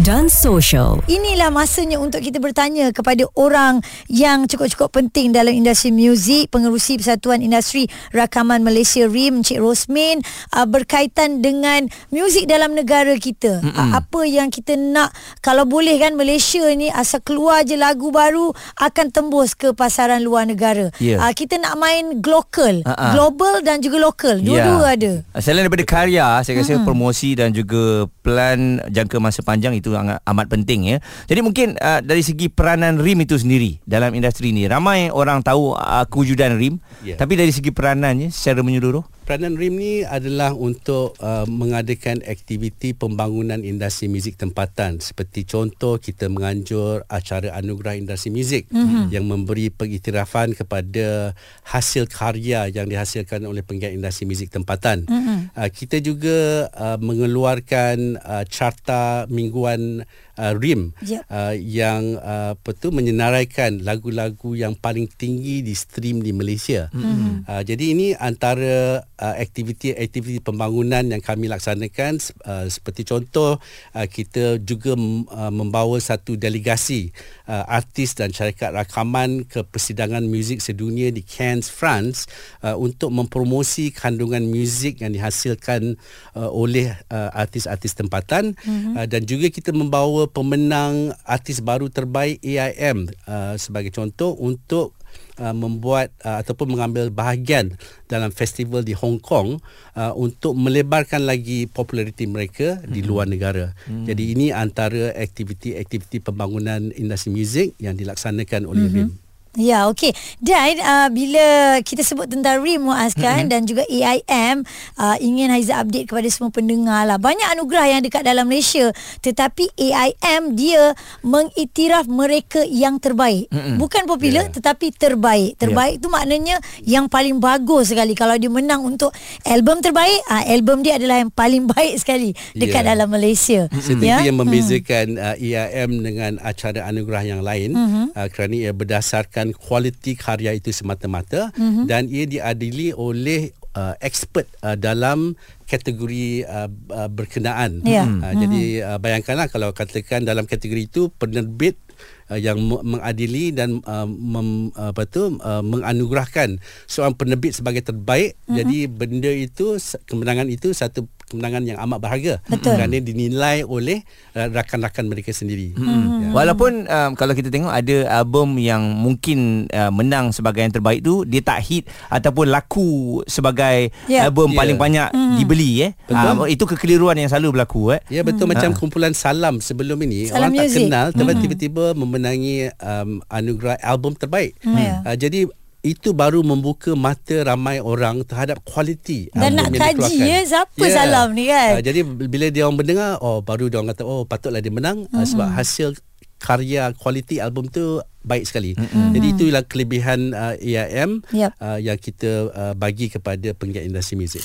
dan social. Inilah masanya untuk kita bertanya kepada orang yang cukup-cukup penting dalam industri muzik, pengerusi Persatuan Industri Rakaman Malaysia RIM, Encik Rosmin, uh, berkaitan dengan muzik dalam negara kita. Uh, apa yang kita nak, kalau boleh kan Malaysia ni asal keluar je lagu baru akan tembus ke pasaran luar negara. Ya. Uh, kita nak main global, Ha-ha. global dan juga lokal. Dua-dua ada. Selain daripada karya, saya rasa hmm. promosi dan juga plan jangka masa panjang itu sangat amat penting ya. Jadi mungkin uh, dari segi peranan RIM itu sendiri dalam industri ini, ramai orang tahu uh, kewujudan RIM, Ya. tapi dari segi peranannya secara menyeluruh Peranan RIM ni adalah untuk uh, mengadakan aktiviti pembangunan industri muzik tempatan. Seperti contoh kita menganjur acara anugerah industri muzik mm-hmm. yang memberi pengiktirafan kepada hasil karya yang dihasilkan oleh penggiat industri muzik tempatan. Mm-hmm. Uh, kita juga uh, mengeluarkan uh, carta mingguan uh, RIM Yep. uh, yang uh, apa tu menyenaraikan lagu-lagu yang paling tinggi di stream di Malaysia. Mm-hmm. Uh, jadi ini antara uh, aktiviti-aktiviti pembangunan yang kami laksanakan uh, seperti contoh uh, kita juga uh, membawa satu delegasi uh, artis dan syarikat rakaman ke persidangan muzik sedunia di Cannes, France uh, untuk mempromosi kandungan muzik yang dihasilkan uh, oleh uh, artis-artis tempatan mm-hmm. uh, dan juga kita membawa pemenang artis baru terbaik AIM uh, sebagai contoh untuk uh, membuat uh, ataupun mengambil bahagian dalam festival di Hong Kong uh, untuk melebarkan lagi populariti mereka hmm. di luar negara. Hmm. Jadi ini antara aktiviti-aktiviti pembangunan industri muzik yang dilaksanakan oleh hmm. RIM. Ya, okey. Dan uh, bila kita sebut tentang RIM Muaz kan mm-hmm. dan juga AIM uh, ingin Haiza update kepada semua pendengar lah. Banyak anugerah yang dekat dalam Malaysia tetapi AIM dia mengiktiraf mereka yang terbaik. Mm-hmm. Bukan popular yeah. tetapi terbaik. Terbaik yeah. tu maknanya yang paling bagus sekali kalau dia menang untuk album terbaik, uh, album dia adalah yang paling baik sekali dekat Yeah. dalam Malaysia. Itu Ya. yang membezakan uh, EIM dengan acara anugerah yang lain mm-hmm. uh, kerana ia berdasarkan kualiti karya itu semata-mata mm-hmm. dan ia diadili oleh uh, expert uh, dalam kategori uh, uh, berkenaan. Ya. Uh, mm-hmm. Jadi uh, bayangkanlah kalau katakan dalam kategori itu penerbit uh, yang me- mengadili dan uh, mem, apa tu uh, menganugerahkan seorang penerbit sebagai terbaik. Mm-hmm. Jadi benda itu kemenangan itu satu kemenangan yang amat berharga Betul. kerana dinilai oleh uh, rakan-rakan mereka sendiri. Hmm. Ya. Walaupun um, kalau kita tengok ada album yang mungkin uh, menang sebagai yang terbaik tu dia tak hit ataupun laku sebagai Ya. album Ya. paling banyak dibeli eh. Betul. Uh, itu kekeliruan yang selalu berlaku eh. Ya betul hmm. macam Ha. kumpulan Salam sebelum ini Salam orang Music. tak kenal tapi tiba-tiba memenangi um, anugerah album terbaik. Hmm. Ya. Uh, jadi itu baru membuka mata ramai orang terhadap kualiti Dan nak kaji, ya, siapa Salam ni kan? Uh, jadi bila dia orang mendengar oh baru dia orang kata oh patutlah dia menang uh, sebab hasil karya kualiti album tu baik sekali. Mm-hmm. Jadi itulah kelebihan uh, AIM Yap. uh, yang kita uh, bagi kepada penggiat industri muzik.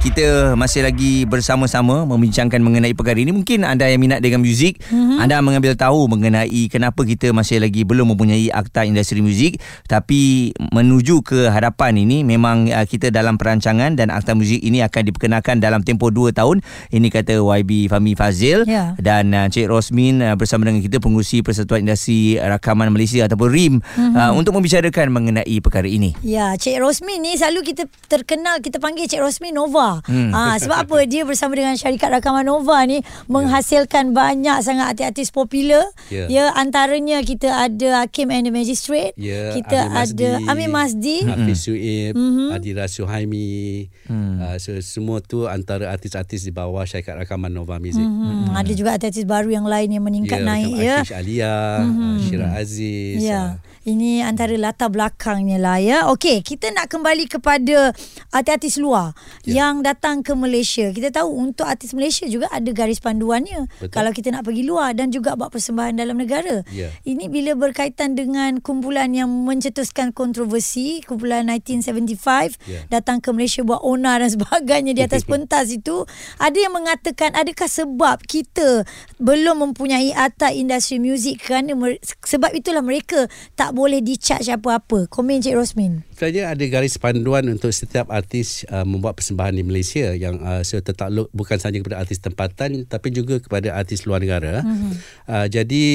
Kita masih lagi bersama-sama membincangkan mengenai perkara ini. Mungkin anda yang minat dengan muzik, mm-hmm. anda mengambil tahu mengenai kenapa kita masih lagi belum mempunyai akta industri muzik. Tapi menuju ke hadapan ini memang uh, kita dalam perancangan dan akta muzik ini akan diperkenalkan dalam tempoh 2 tahun. Ini kata YB Fahmi Fazil Ya. dan uh, Cik Rosmin uh, bersama dengan kita pengurusi Persatuan Industri Rakaman Malaysia ataupun RIM mm-hmm. uh, untuk membicarakan mengenai perkara ini. Ya, Cik Rosmin ni selalu kita terkenal kita panggil Cik Rosmin Nova. Hmm. Ha, sebab apa? Dia bersama dengan syarikat rakaman Nova ni menghasilkan banyak sangat artis-artis popular. Ya. Ya, antaranya kita ada Hakim and the Magistrate. Ya, kita Amir ada Amir Masdi. Hafiz Suib, mm-hmm. Adira Suhaimi. Mm. Uh, so, semua tu antara artis-artis di bawah syarikat rakaman Nova Music. Hmm, ada juga artis baru yang lain yang meningkat Ya, naik macam ya. Aisyah Alia, mm-hmm. Syira Aziz. Ya. uh, Ini antara latar belakangnya lah ya. Okey, kita nak kembali kepada artis-artis luar Ya. yang datang ke Malaysia. Kita tahu untuk artis Malaysia juga ada garis panduannya. Betul. Kalau kita nak pergi luar dan juga buat persembahan dalam negara. Ya. Ini bila berkaitan dengan kumpulan yang mencetuskan kontroversi, kumpulan 1975 Ya. datang ke Malaysia buat onar dan sebagainya di atas pentas itu, ada yang mengatakan adakah sebab kita belum mempunyai akta industri muzik kerana mer- sebab itulah mereka tak boleh di-charge apa-apa. Komen Cik Rosmin. Sebenarnya ada garis panduan untuk setiap artis uh, membuat persembahan di Malaysia yang uh, tertakluk bukan sahaja kepada artis tempatan tapi juga kepada artis luar negara. Mm-hmm. Uh, jadi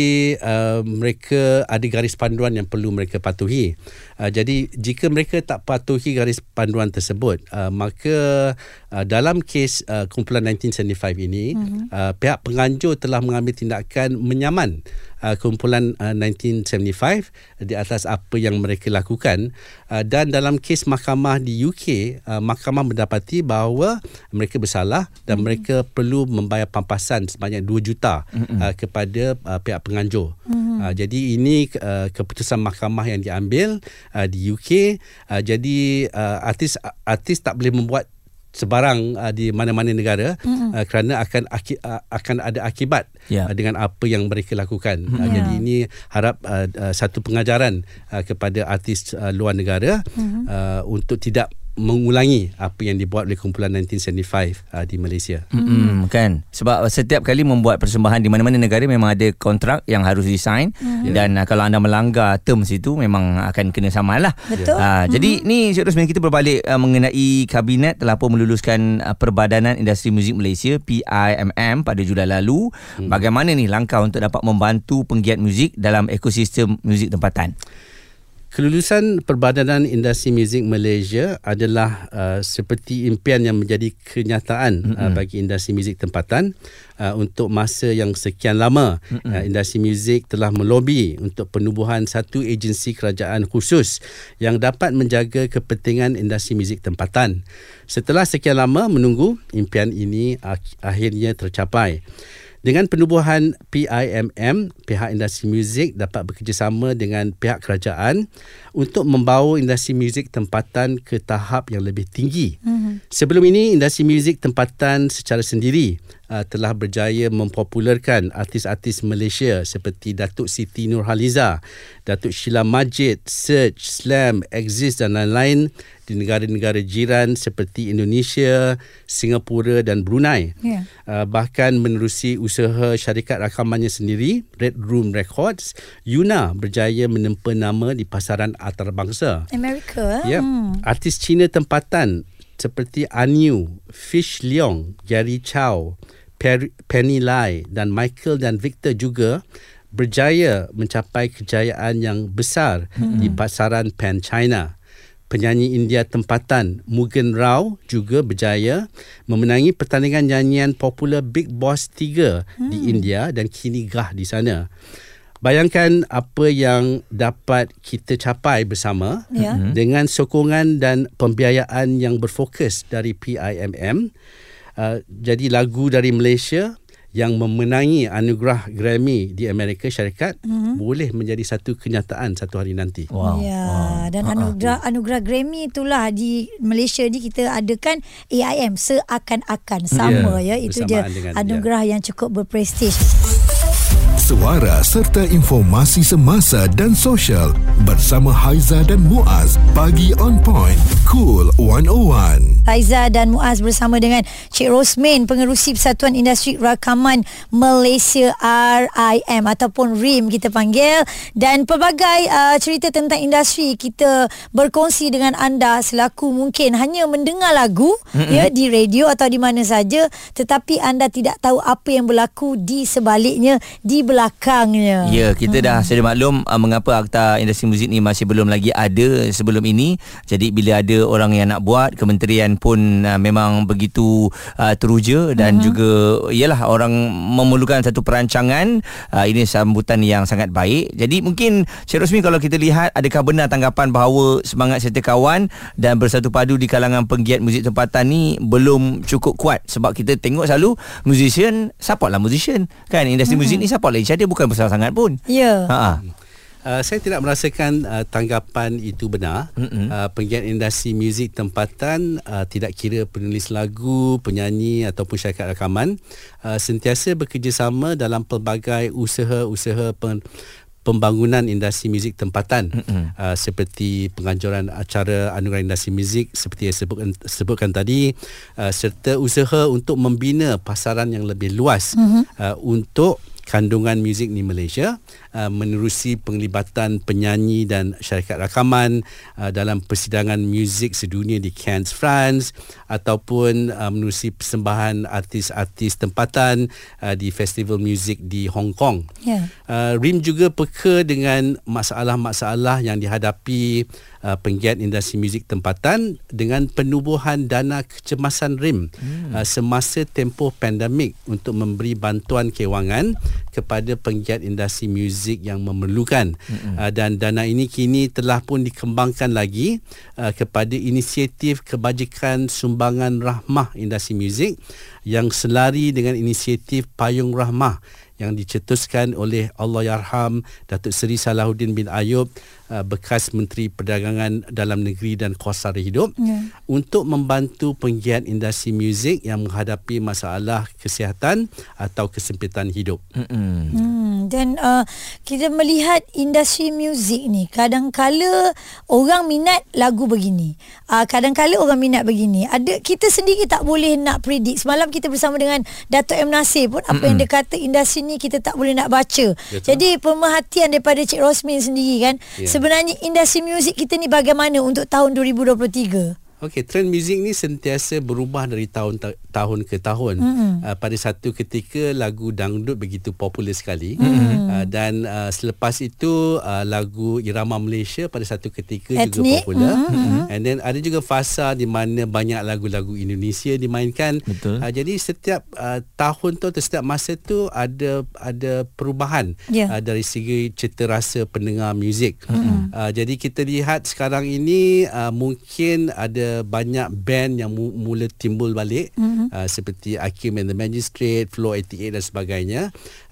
uh, mereka ada garis panduan yang perlu mereka patuhi. Uh, jadi jika mereka tak patuhi garis panduan tersebut, uh, maka uh, dalam kes uh, kumpulan 1975 ini, mm-hmm. uh, pihak penganjur telah mengambil tindakan menyaman uh, kumpulan uh, 1975 di atas apa yang mereka lakukan uh, dan dalam kes mahkamah di UK uh, mahkamah mendapati bahawa mereka bersalah dan mm-hmm. mereka perlu membayar pampasan sebanyak 2 juta mm-hmm. uh, kepada uh, pihak penganjur. Mm-hmm. Uh, jadi ini uh, keputusan mahkamah yang diambil uh, di UK uh, jadi uh, artis artis tak boleh membuat sebarang uh, di mana-mana negara mm-hmm. uh, kerana akan aki, uh, akan ada akibat Ya. yeah. uh, dengan apa yang mereka lakukan. Mm-hmm. Uh, Ya. Jadi ini harap uh, uh, satu pengajaran uh, kepada artis uh, luar negara mm-hmm. uh, untuk tidak mengulangi apa yang dibuat oleh kumpulan 1975 uh, di Malaysia. Hmm, kan sebab setiap kali membuat persembahan di mana-mana negara memang ada kontrak yang harus disign mm-hmm. dan uh, kalau anda melanggar terms itu memang akan kena saman lah. Betul. Uh, jadi ni Rosmin kita berbalik uh, mengenai kabinet telah pun meluluskan uh, Perbadanan Industri Muzik Malaysia PIMM pada Julai lalu. Hmm. Bagaimana ni langkah untuk dapat membantu penggiat muzik dalam ekosistem muzik tempatan? Kelulusan Perbadanan Industri Muzik Malaysia adalah uh, seperti impian yang menjadi kenyataan mm-hmm. uh, bagi industri muzik tempatan uh, untuk masa yang sekian lama. Mm-hmm. Uh, industri muzik telah melobi untuk penubuhan satu agensi kerajaan khusus yang dapat menjaga kepentingan industri muzik tempatan. Setelah sekian lama menunggu, impian ini ak- akhirnya tercapai. Dengan penubuhan PIMM, pihak industri muzik dapat bekerjasama dengan pihak kerajaan untuk membawa industri muzik tempatan ke tahap yang lebih tinggi. Mm-hmm. Sebelum ini, industri muzik tempatan secara sendiri uh, telah berjaya mempopularkan artis-artis Malaysia seperti Datuk Siti Nurhaliza, Datuk Sheila Majid, Search, Slam, Exist dan lain-lain di negara-negara jiran seperti Indonesia, Singapura dan Brunei. Ya. Uh, bahkan menerusi usaha syarikat rakamannya sendiri, Red Room Records, Yuna berjaya menempa nama di pasaran antarabangsa. Amerika. Ya, Hmm. artis Cina tempatan seperti Aniu, Fish Leong, Gary Chow, Per- Penny Lai dan Michael dan Victor juga berjaya mencapai kejayaan yang besar hmm. di pasaran pan China. Penyanyi India tempatan Mugen Rao juga berjaya memenangi pertandingan nyanyian popular Big Boss 3 hmm. di India dan kini gah di sana. Bayangkan apa yang dapat kita capai bersama Ya. dengan sokongan dan pembiayaan yang berfokus dari PIMM. Uh, jadi lagu dari Malaysia yang memenangi anugerah Grammy di Amerika Syarikat mm-hmm. boleh menjadi satu kenyataan satu hari nanti. Wow. Ya, wow. dan anugerah anugerah Grammy itulah di Malaysia ni kita adakan AIM seakan-akan sama ya. Itu dia bersamaan dengan anugerah yang cukup berprestij. Suara serta informasi semasa dan sosial bersama Haiza dan Muaz pagi on point cool 101. Faiza dan Muaz bersama dengan Cik Rosmin pengerusi Persatuan Industri Rakaman Malaysia RIM ataupun RIM kita panggil dan pelbagai uh, cerita tentang industri kita berkongsi dengan anda selaku mungkin hanya mendengar lagu mm-hmm. ya di radio atau di mana saja tetapi anda tidak tahu apa yang berlaku di sebaliknya di belakangnya. Ya, kita dah sedia maklum uh, mengapa akta industri muzik ni masih belum lagi ada sebelum ini. Jadi bila ada orang yang nak buat, kementerian pun uh, memang begitu uh, teruja dan uh-huh. juga ialah orang memerlukan satu perancangan. Uh, ini sambutan yang sangat baik. Jadi mungkin Cik Rosmi kalau kita lihat adakah benar tanggapan bahawa semangat serta kawan dan bersatu padu di kalangan penggiat muzik tempatan ni belum cukup kuat sebab kita tengok selalu musician support lah musician kan industri uh-huh. muzik ni support lah each other bukan besar sangat pun. Ya. Ha ah. Uh, saya tidak merasakan uh, tanggapan itu benar. Uh, penggiat industri muzik tempatan uh, tidak kira penulis lagu, penyanyi ataupun syarikat rakaman uh, sentiasa bekerjasama dalam pelbagai usaha-usaha pen, pembangunan industri muzik tempatan uh, seperti penganjuran acara anugerah industri muzik seperti yang sebutkan, sebutkan tadi uh, serta usaha untuk membina pasaran yang lebih luas uh, untuk kandungan muzik di Malaysia uh, menerusi penglibatan penyanyi dan syarikat rakaman uh, dalam persidangan muzik sedunia di Cannes, France ataupun uh, menerusi persembahan artis-artis tempatan uh, di festival muzik di Hong Kong. Ya. Uh, RIM juga peka dengan masalah-masalah yang dihadapi uh, penggiat industri muzik tempatan dengan penubuhan dana kecemasan RIM hmm. uh, semasa tempoh pandemik untuk memberi bantuan kewangan kepada penggiat industri muzik yang memerlukan hmm. uh, dan dana ini kini telah pun dikembangkan lagi uh, kepada inisiatif kebajikan sumbangan rahmah industri muzik yang selari dengan inisiatif payung rahmah yang dicetuskan oleh Allahyarham Datuk Seri Salahuddin bin Ayub uh, bekas Menteri Perdagangan Dalam Negeri dan Kuasa Sara Hidup Ya. untuk membantu penggiat industri muzik yang menghadapi masalah kesihatan atau kesempitan hidup. Hmm, dan uh, kita melihat industri muzik ni kadang-kala orang minat lagu begini. Uh, kadang-kala orang minat begini. Ada kita sendiri tak boleh nak predict. Semalam kita bersama dengan Dato' M Nasir pun apa yang dia kata industri ni kita tak boleh nak baca. Betul. Jadi pemerhatian daripada Cik Rosmin sendiri kan. Ya. Sebenarnya industri muzik kita ni bagaimana untuk tahun 2023? Okey, trend muzik ni sentiasa berubah dari tahun ta- tahun ke tahun. Mm-hmm. Uh, pada satu ketika lagu dangdut begitu popular sekali mm-hmm. uh, dan uh, selepas itu uh, lagu irama Malaysia pada satu ketika juga Etnik. popular. Mm-hmm. And then ada juga fasa di mana banyak lagu-lagu Indonesia dimainkan. Betul. Uh, jadi setiap uh, tahun tu atau setiap masa tu ada ada perubahan Ya. uh, dari segi cita rasa pendengar muzik. Mm-hmm. Uh, jadi kita lihat sekarang ini uh, mungkin ada banyak band yang mu- mula timbul balik mm-hmm. Uh, seperti Akim and the Magistrate, Flow 88 dan sebagainya.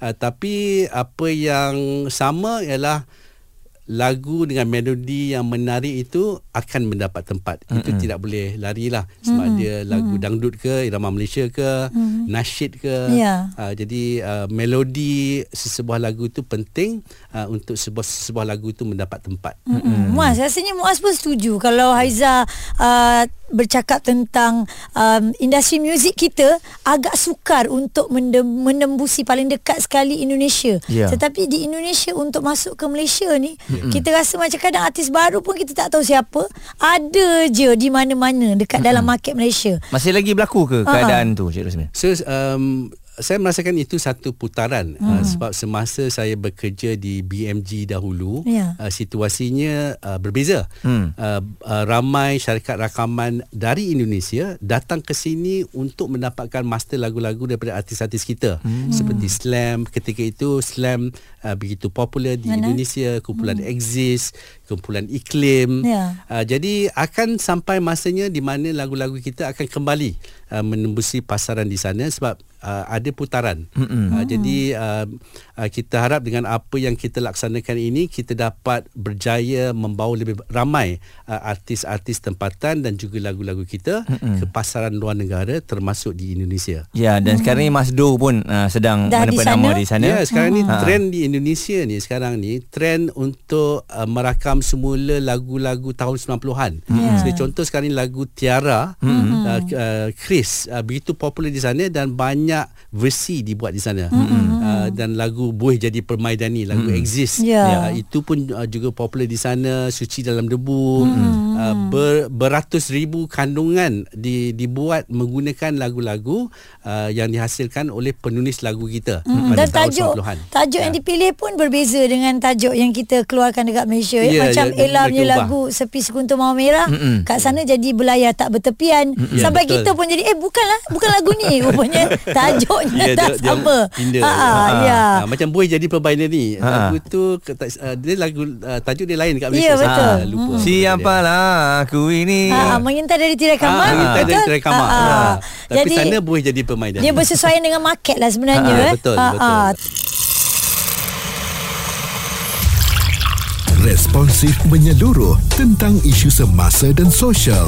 Uh, tapi apa yang sama ialah lagu dengan melodi yang menarik itu akan mendapat tempat. Mm-hmm. Itu tidak boleh larilah sebab mm-hmm. dia lagu mm-hmm. dangdut ke, irama Malaysia ke, mm-hmm. nasyid ke. Ya. Uh, jadi uh, melodi sesebuah lagu itu penting uh, untuk sebuah sebuah lagu itu mendapat tempat. Hmm. Muaz rasanya Muaz pun setuju kalau Haiza uh, bercakap tentang um, industri muzik kita agak sukar untuk menembusi paling dekat sekali Indonesia. Ya. Tetapi di Indonesia untuk masuk ke Malaysia ni mm kita rasa macam kadang artis baru pun kita tak tahu siapa. Ada je di mana-mana dekat dalam market Malaysia. Masih lagi berlaku ke keadaan tu Cik Rosmin? So um, saya merasakan itu satu putaran hmm. uh, sebab semasa saya bekerja di BMG dahulu Ya. uh, situasinya uh, berbeza. Hmm. Uh, uh, ramai syarikat rakaman dari Indonesia datang ke sini untuk mendapatkan master lagu-lagu daripada artis-artis kita hmm. seperti Slam ketika itu Slam uh, begitu popular di Mana? Indonesia kumpulan hmm. Exist kumpulan Iklim Ya. Uh, jadi akan sampai masanya di mana lagu-lagu kita akan kembali uh, menembusi pasaran di sana sebab uh, ada putaran. Uh, jadi uh, uh, kita harap dengan apa yang kita laksanakan ini kita dapat berjaya membawa lebih ramai uh, artis-artis tempatan dan juga lagu-lagu kita ke pasaran luar negara termasuk di Indonesia. Ya dan sekarang ni Mas Do pun uh, sedang Dah di mendapat sana? nama di sana. Ya, sekarang ni Ha. trend di Indonesia ni sekarang ni trend untuk uh, merakam semula lagu-lagu tahun 90-an. Ya. Seperti contoh sekarang ni lagu Tiara, mm-hmm. uh, uh, Chris uh, begitu popular di sana dan banyak versi dibuat di sana. Mm-hmm. Uh, dan lagu Buih Jadi Permaidani, lagu mm-hmm. Exist. Ya. Uh, itu pun uh, juga popular di sana, Suci Dalam Debu. Mm-hmm. Uh, ber, beratus ribu kandungan di, dibuat menggunakan lagu-lagu uh, yang dihasilkan oleh penulis lagu kita Hmm, pada dan tahun tajuk 90-an. tajuk yang Ya. dipilih pun berbeza dengan tajuk yang kita keluarkan dekat Malaysia ya. Ya, macam dia- Ella punya lagu Sepi Sekuntum Mawar Merah Mm-mm. kat sana jadi belayar tak bertepian Ya, sampai betul. kita pun jadi eh bukanlah bukan lagu ni rupanya tajuknya Ya, tak dia- dia sama pindah. ha, ha, ya Ha, macam Boy jadi permainan ni. Ha. Lagu tu uh, dia lagu uh, tajuk dia lain kat Ya, Malaysia. Saya betul. tak lupa. Siapalah aku ini. Ha, mengintai dari tirai kamar Ah, kita ada betul? tirai kamar. Ha, ha. Ha. Tapi jadi sana boleh jadi permainan. dia bersesuaian dengan market lah sebenarnya Ha, eh. betul, Ha, betul. ha. responsif menyeluruh tentang isu semasa dan sosial.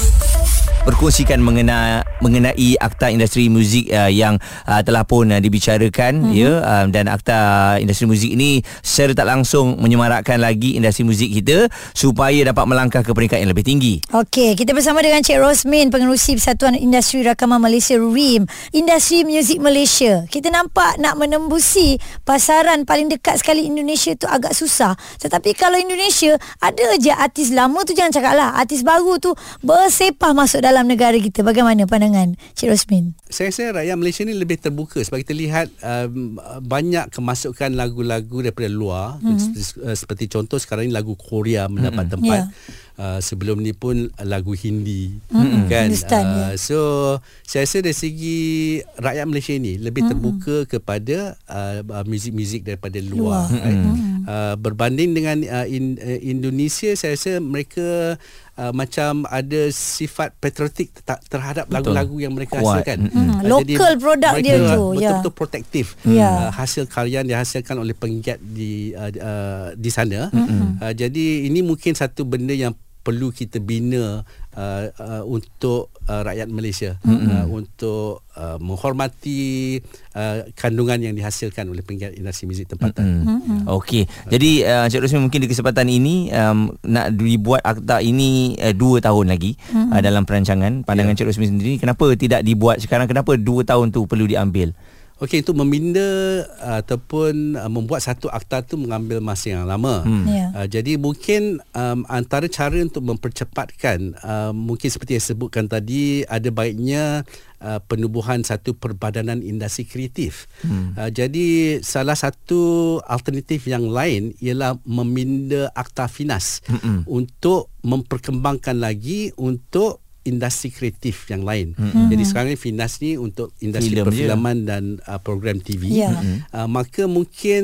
Berkongsikan mengenai mengenai akta industri muzik uh, yang uh, telah pun uh, dibicarakan mm-hmm. ya um, dan akta industri muzik ini secara tak langsung menyemarakkan lagi industri muzik kita supaya dapat melangkah ke peringkat yang lebih tinggi. Okey, kita bersama dengan Cik Rosmin pengerusi Persatuan Industri Rakaman Malaysia RIM, Industri Muzik Malaysia. Kita nampak nak menembusi pasaran paling dekat sekali Indonesia tu agak susah. Tetapi kalau Indonesia ada je artis lama tu jangan cakaplah, artis baru tu bersepah masuk dalam dalam negara kita. Bagaimana pandangan Cik Rosmin? Saya rasa rakyat Malaysia ni lebih terbuka sebab kita lihat um, banyak kemasukan lagu-lagu daripada luar mm-hmm. seperti, uh, seperti contoh sekarang ni lagu Korea mendapat mm-hmm. tempat. Yeah. Uh, sebelum ni pun lagu Hindi mm-hmm. kan Hindustan, uh, yeah. so saya rasa dari segi rakyat Malaysia ni lebih mm-hmm. terbuka kepada uh, uh, muzik-muzik daripada luar, luar. Right? Mm-hmm. Uh, berbanding dengan uh, in, uh, Indonesia saya rasa mereka uh, macam ada sifat patriotik terhadap Betul. lagu-lagu yang mereka Kuat. hasilkan. Mm-hmm. Uh, Local produk dia tu. Betul-betul ya. protektif. Yeah. Uh, hasil karya yang dihasilkan oleh penggiat di uh, uh, di sana. Mm-hmm. Uh, jadi ini mungkin satu benda yang perlu kita bina uh, uh, untuk uh, rakyat Malaysia mm-hmm. uh, untuk uh, menghormati uh, kandungan yang dihasilkan oleh penggiat industri muzik tempatan. Mm-hmm. Okey. Jadi uh, Cik Rosmi mungkin di kesempatan ini um, nak dibuat akta ini uh, dua tahun lagi mm-hmm. uh, dalam perancangan. Pandangan yeah. Cik Rosmi sendiri kenapa tidak dibuat sekarang? Kenapa dua tahun tu perlu diambil? Okey untuk meminda uh, ataupun uh, membuat satu akta tu mengambil masa yang lama. Hmm. Yeah. Uh, jadi mungkin um, antara cara untuk mempercepatkan uh, mungkin seperti yang sebutkan tadi ada baiknya uh, penubuhan satu perbadanan industri kreatif. Hmm. Uh, jadi salah satu alternatif yang lain ialah meminda akta finas hmm. untuk memperkembangkan lagi untuk industri kreatif yang lain. Mm-hmm. Jadi sekarang ni Finas ni untuk industri Film perfilman je. dan uh, program TV. Yeah. Mm-hmm. Uh, maka mungkin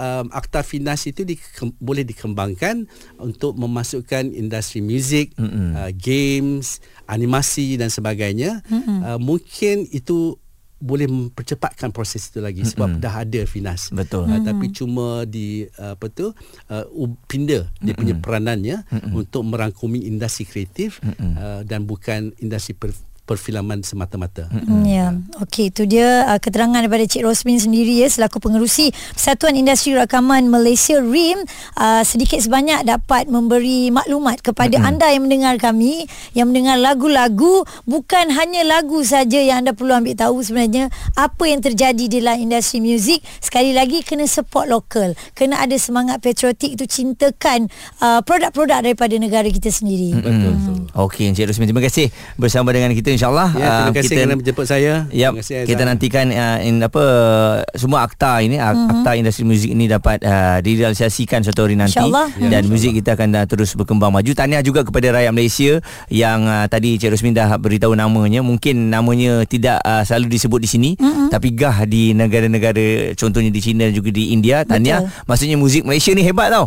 um, akta Finas itu di, boleh dikembangkan untuk memasukkan industri muzik, mm-hmm. uh, games, animasi dan sebagainya. Mm-hmm. Uh, mungkin itu boleh mempercepatkan proses itu lagi sebab mm-hmm. dah ada finas betul uh, tapi cuma di uh, apa tu uh, pindah mm-hmm. dia punya peranannya mm-hmm. untuk merangkumi industri kreatif mm-hmm. uh, dan bukan industri per, perfilman semata-mata. Mm, ya. Okey, itu dia uh, keterangan daripada Cik Rosmin sendiri ya selaku pengerusi Persatuan Industri Rakaman Malaysia RIM uh, sedikit sebanyak dapat memberi maklumat kepada mm-hmm. anda yang mendengar kami yang mendengar lagu-lagu bukan hanya lagu saja yang anda perlu ambil tahu sebenarnya apa yang terjadi di dalam industri muzik sekali lagi kena support lokal kena ada semangat patriotik itu cintakan uh, produk-produk daripada negara kita sendiri. Mm-hmm. Betul. Okey, Encik Rosmin terima kasih bersama dengan kita insyaallah. Ya, terima uh, kasih kita, kerana menjemput saya. Yep, terima kasih kita nantikan uh, in apa semua akta ini mm-hmm. akta industri muzik ini dapat uh, direalisasikan suatu hari nanti. Ya, dan muzik kita akan uh, terus berkembang maju. Tahniah juga kepada rakyat Malaysia yang uh, tadi Cik Rosmin dah beritahu namanya. Mungkin namanya tidak uh, selalu disebut di sini mm-hmm. tapi gah di negara-negara contohnya di China dan juga di India. Tahniah. Maksudnya muzik Malaysia ni hebat tau